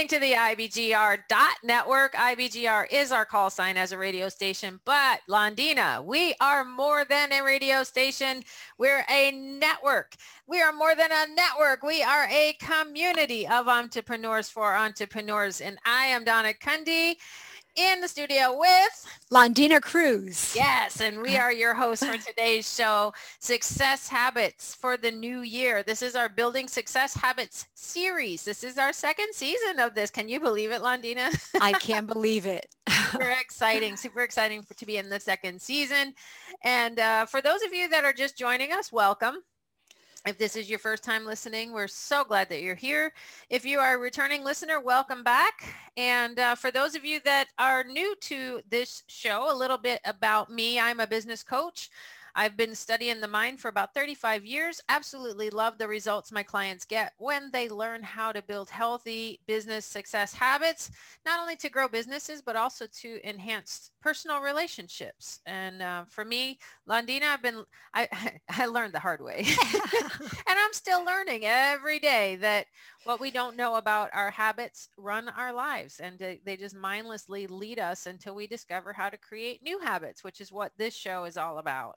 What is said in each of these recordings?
listening to the IBGR dot network. IBGR is our call sign as a radio station, but Londina, we are more than a radio station. We're a network. We are more than a network. We are a community of entrepreneurs for entrepreneurs. And I am Donna Kunde in the studio with Londina Cruz. Yes, and we are your hosts for today's show, Success Habits for the New Year. This is our Building Success Habits series. This is our second season of this. Can you believe it, Londina? I can't believe it. super exciting, super exciting for, to be in the second season. And uh, for those of you that are just joining us, welcome. If this is your first time listening, we're so glad that you're here. If you are a returning listener, welcome back. And uh, for those of you that are new to this show, a little bit about me. I'm a business coach. I've been studying the mind for about 35 years. Absolutely love the results my clients get when they learn how to build healthy business success habits, not only to grow businesses, but also to enhance personal relationships. And uh, for me, Londina, I've been, I, I learned the hard way. and I'm still learning every day that what we don't know about our habits run our lives and they, they just mindlessly lead us until we discover how to create new habits, which is what this show is all about.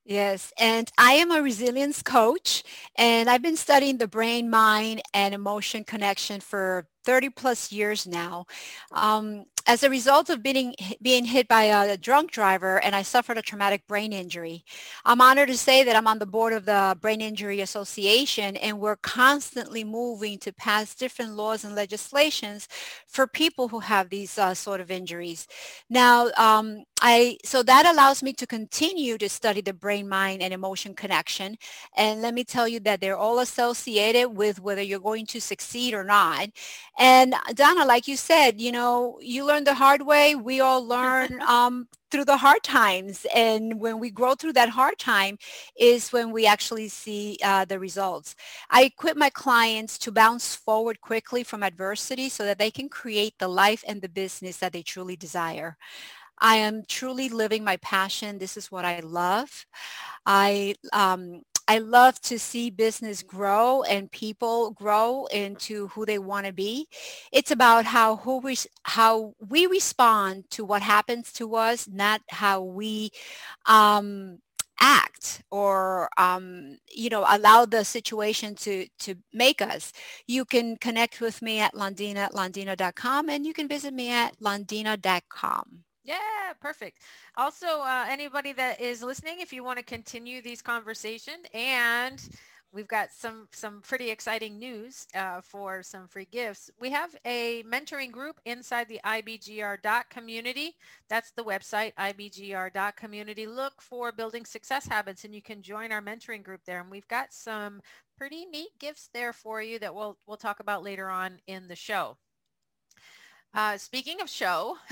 Yes, and I am a resilience coach, and I've been studying the brain, mind, and emotion connection for 30 plus years now. Um, as a result of being, being hit by a drunk driver and I suffered a traumatic brain injury. I'm honored to say that I'm on the board of the Brain Injury Association and we're constantly moving to pass different laws and legislations for people who have these uh, sort of injuries. Now, um, I so that allows me to continue to study the brain, mind, and emotion connection. And let me tell you that they're all associated with whether you're going to succeed or not. And Donna, like you said, you know, you learn the hard way. We all learn um, through the hard times. And when we grow through that hard time is when we actually see uh, the results. I equip my clients to bounce forward quickly from adversity so that they can create the life and the business that they truly desire. I am truly living my passion. This is what I love. I um, I love to see business grow and people grow into who they want to be. It's about how who we how we respond to what happens to us, not how we um, act or um, you know allow the situation to to make us you can connect with me at londina at and you can visit me at londina.com yeah, perfect. Also, uh, anybody that is listening, if you want to continue these conversations and we've got some some pretty exciting news uh, for some free gifts. We have a mentoring group inside the IBGR community. That's the website, IBGR community. Look for building success habits and you can join our mentoring group there. And we've got some pretty neat gifts there for you that we'll, we'll talk about later on in the show. Uh, speaking of show,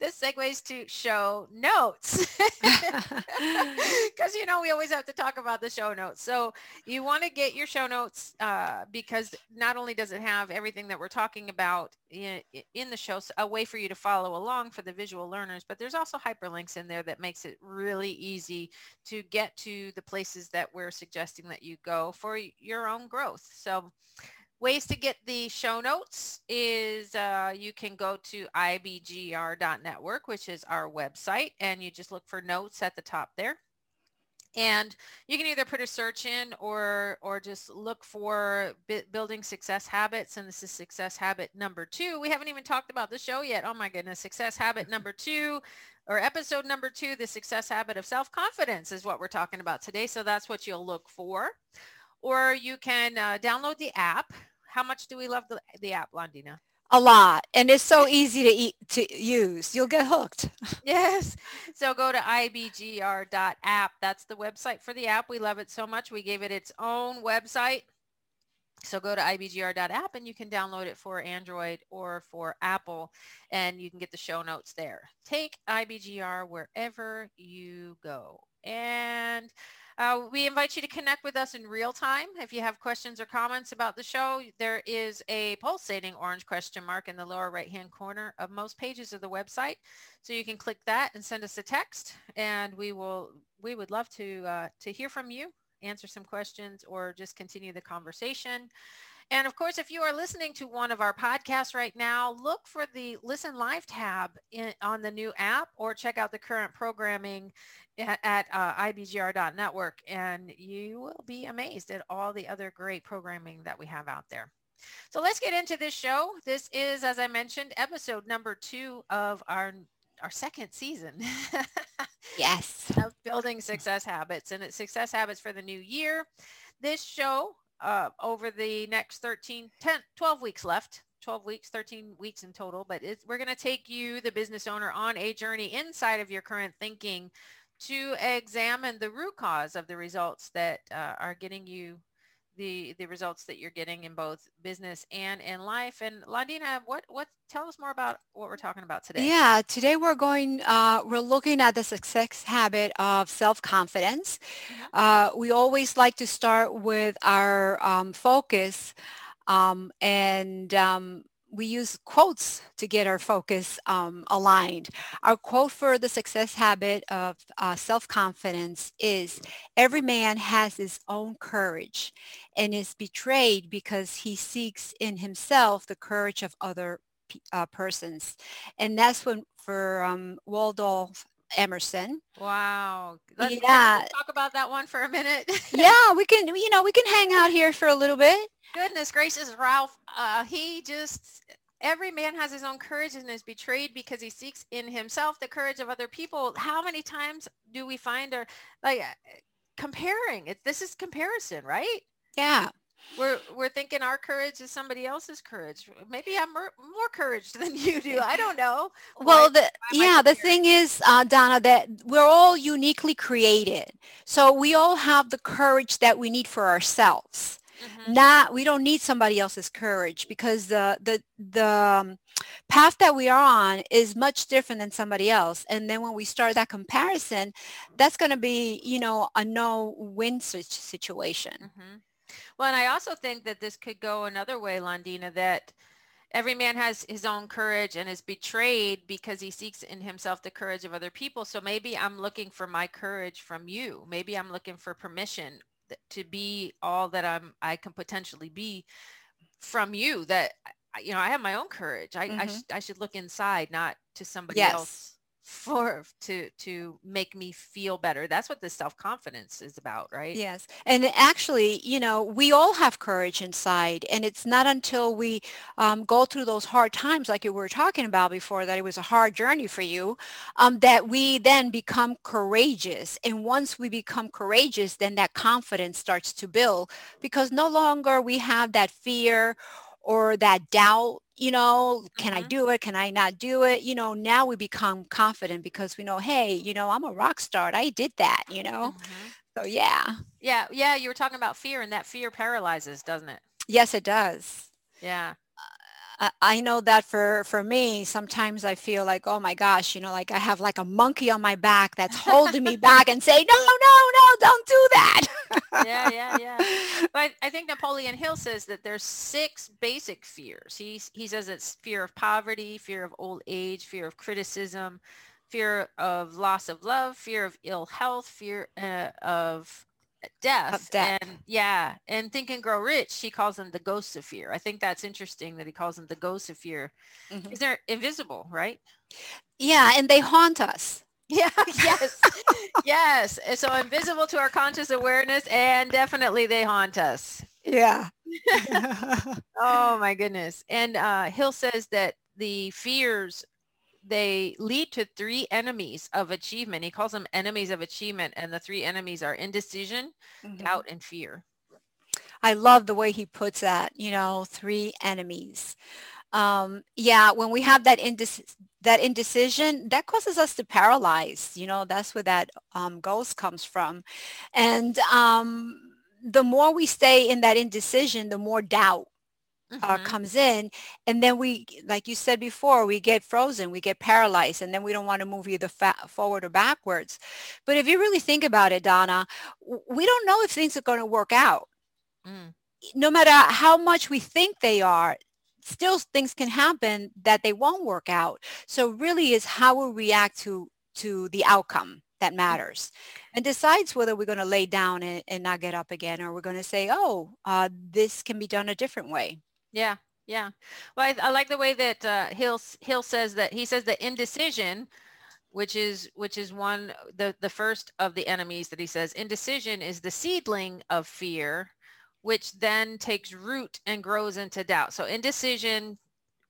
this segues to show notes because you know we always have to talk about the show notes. So you want to get your show notes uh, because not only does it have everything that we're talking about in, in the show, a way for you to follow along for the visual learners, but there's also hyperlinks in there that makes it really easy to get to the places that we're suggesting that you go for your own growth. So Ways to get the show notes is uh, you can go to ibgr.network, which is our website, and you just look for notes at the top there. And you can either put a search in or, or just look for building success habits. And this is success habit number two. We haven't even talked about the show yet. Oh my goodness. Success habit number two or episode number two, the success habit of self-confidence is what we're talking about today. So that's what you'll look for. Or you can uh, download the app how much do we love the, the app, Londina? A lot. And it's so easy to eat, to use. You'll get hooked. yes. So go to ibgr.app. That's the website for the app. We love it so much. We gave it its own website. So go to ibgr.app and you can download it for Android or for Apple and you can get the show notes there. Take IBGR wherever you go. And uh, we invite you to connect with us in real time. If you have questions or comments about the show, there is a pulsating orange question mark in the lower right-hand corner of most pages of the website. So you can click that and send us a text and we will, we would love to, uh, to hear from you, answer some questions or just continue the conversation. And of course, if you are listening to one of our podcasts right now, look for the Listen Live tab in, on the new app or check out the current programming at, at uh, ibgr.network and you will be amazed at all the other great programming that we have out there. So let's get into this show. This is, as I mentioned, episode number two of our our second season. yes. Of building success habits and it's success habits for the new year. This show uh, over the next 13, 10, 12 weeks left. 12 weeks, 13 weeks in total, but we're going to take you, the business owner, on a journey inside of your current thinking to examine the root cause of the results that uh, are getting you the the results that you're getting in both business and in life. And Londina, what what tell us more about what we're talking about today? Yeah, today we're going uh, we're looking at the success habit of self confidence. Mm-hmm. Uh, we always like to start with our um, focus um, and um, we use quotes to get our focus um, aligned. Our quote for the success habit of uh, self-confidence is, every man has his own courage and is betrayed because he seeks in himself the courage of other uh, persons. And that's when for um, Waldo Emerson. Wow. Let's, yeah. talk about that one for a minute. yeah, we can, you know, we can hang out here for a little bit. Goodness gracious, Ralph. Uh, he just, every man has his own courage and is betrayed because he seeks in himself the courage of other people. How many times do we find our, like, uh, comparing? It, this is comparison, right? Yeah we're we're thinking our courage is somebody else's courage. Maybe I'm more, more courage than you do. I don't know. Well, the yeah, the thing is, uh, Donna, that we're all uniquely created. So we all have the courage that we need for ourselves. Mm-hmm. Not we don't need somebody else's courage because the the the um, path that we are on is much different than somebody else. And then when we start that comparison, that's going to be you know a no win situation. Mm-hmm. Well, and I also think that this could go another way, Londina, that every man has his own courage and is betrayed because he seeks in himself the courage of other people. So maybe I'm looking for my courage from you. Maybe I'm looking for permission to be all that I'm I can potentially be from you that you know I have my own courage. I mm-hmm. I, sh- I should look inside not to somebody yes. else for to to make me feel better. That's what this self-confidence is about right? Yes and actually you know we all have courage inside and it's not until we um, go through those hard times like you were talking about before that it was a hard journey for you um, that we then become courageous and once we become courageous then that confidence starts to build because no longer we have that fear or that doubt you know can mm-hmm. i do it? Can i not do it? You know now we become confident because we know hey you know i'm a rock star. I did that you know? Mm-hmm. so yeah. Yeah yeah you were talking about fear and that fear paralyzes doesn't it? Yes it does. Yeah I know that for, for me, sometimes I feel like, oh my gosh, you know, like I have like a monkey on my back that's holding me back and say, no, no, no, don't do that. yeah, yeah, yeah. But I think Napoleon Hill says that there's six basic fears. He, he says it's fear of poverty, fear of old age, fear of criticism, fear of loss of love, fear of ill health, fear uh, of death. Death. And yeah, and Think and Grow Rich, he calls them the ghosts of fear. I think that's interesting that he calls them the ghosts of fear. Mm-hmm. Because they're invisible, right? Yeah, and they haunt us. Yeah, yes. yes. So invisible to our conscious awareness and definitely they haunt us. Yeah. oh my goodness. And uh, Hill says that the fears they lead to three enemies of achievement. He calls them enemies of achievement. And the three enemies are indecision, mm-hmm. doubt, and fear. I love the way he puts that, you know, three enemies. Um, yeah, when we have that indes- that indecision, that causes us to paralyze. You know, that's where that um, ghost comes from. And um, the more we stay in that indecision, the more doubt uh, mm-hmm. comes in and then we like you said before we get frozen we get paralyzed and then we don't want to move either fa- forward or backwards. But if you really think about it donna we don't know if things are going to work out. Mm. no matter how much we think they are still things can happen that they won't work out. So really is how we react to to the outcome that matters and decides whether we're going to lay down and, and, not get up again or we're going to say oh uh, this can be done a different way yeah yeah. Well i, I like the way that uh, hill hill says that he says that indecision which is which is one the the first of the enemies that he says indecision is the seedling of fear which then takes root and grows into doubt. So indecision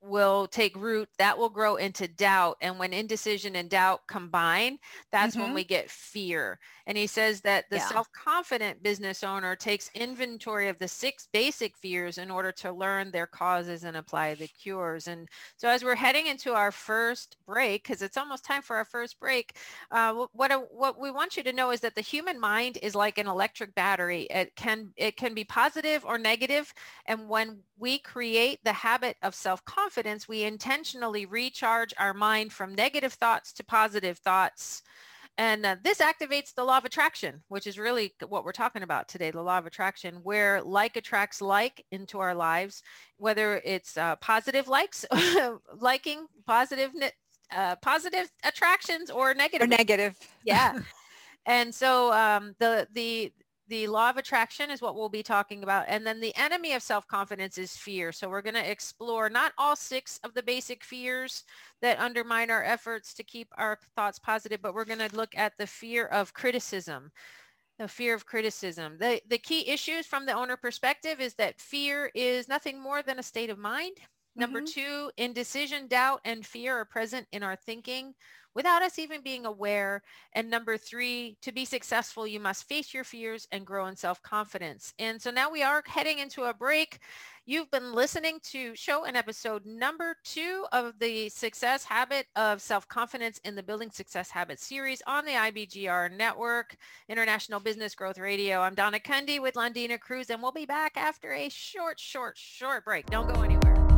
will take root that will grow into doubt and when indecision and doubt combine that's mm-hmm. when we get fear and he says that the yeah. self-confident business owner takes inventory of the six basic fears in order to learn their causes and apply the cures and so as we're heading into our first break because it's almost time for our first break uh, what what we want you to know is that the human mind is like an electric battery it can it can be positive or negative and when we create the habit of self-confidence, we intentionally recharge our mind from negative thoughts to positive thoughts. And uh, this activates the law of attraction, which is really what we're talking about today, the law of attraction, where like attracts like into our lives, whether it's uh, positive likes, liking, positive, uh, positive attractions or negative. Or negative. Yeah. and so um, the the the law of attraction is what we'll be talking about. And then the enemy of self-confidence is fear. So we're going to explore not all six of the basic fears that undermine our efforts to keep our thoughts positive, but we're going to look at the fear of criticism the fear of criticism. The, the key issues from the owner perspective is that fear is nothing more than a state of mind. Number mm-hmm. two, indecision, doubt, and fear are present in our thinking without us even being aware. And number three, to be successful, you must face your fears and grow in self-confidence. And so now we are heading into a break. You've been listening to show and episode number two of the success habit of self-confidence in the Building Success Habits series on the IBGR network, International Business Growth Radio. I'm Donna Kunde with Londina Cruz, and we'll be back after a short, short, short break. Don't go anywhere.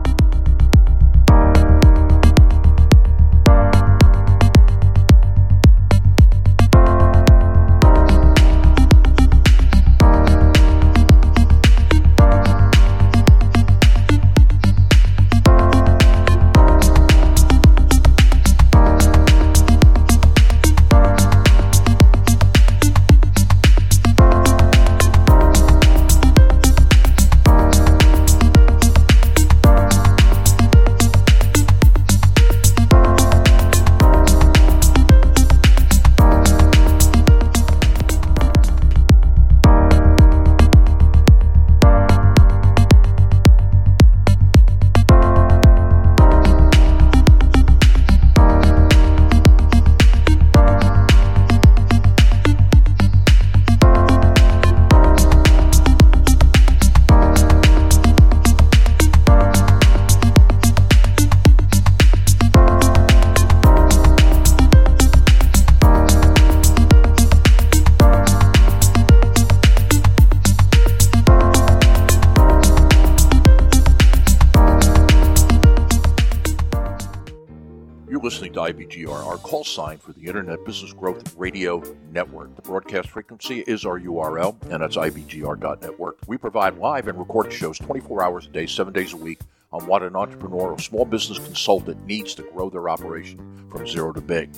IBGR, our call sign for the Internet Business Growth Radio Network. The broadcast frequency is our URL, and that's IBGR.network. We provide live and recorded shows 24 hours a day, 7 days a week on what an entrepreneur or small business consultant needs to grow their operation from zero to big.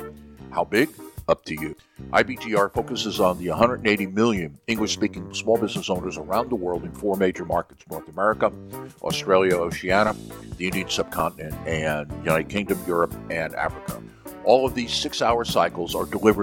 How big? Up to you. IBGR focuses on the 180 million English speaking small business owners around the world in four major markets North America, Australia, Oceania, the Indian subcontinent, and United Kingdom, Europe, and Africa. All of these six hour cycles are delivered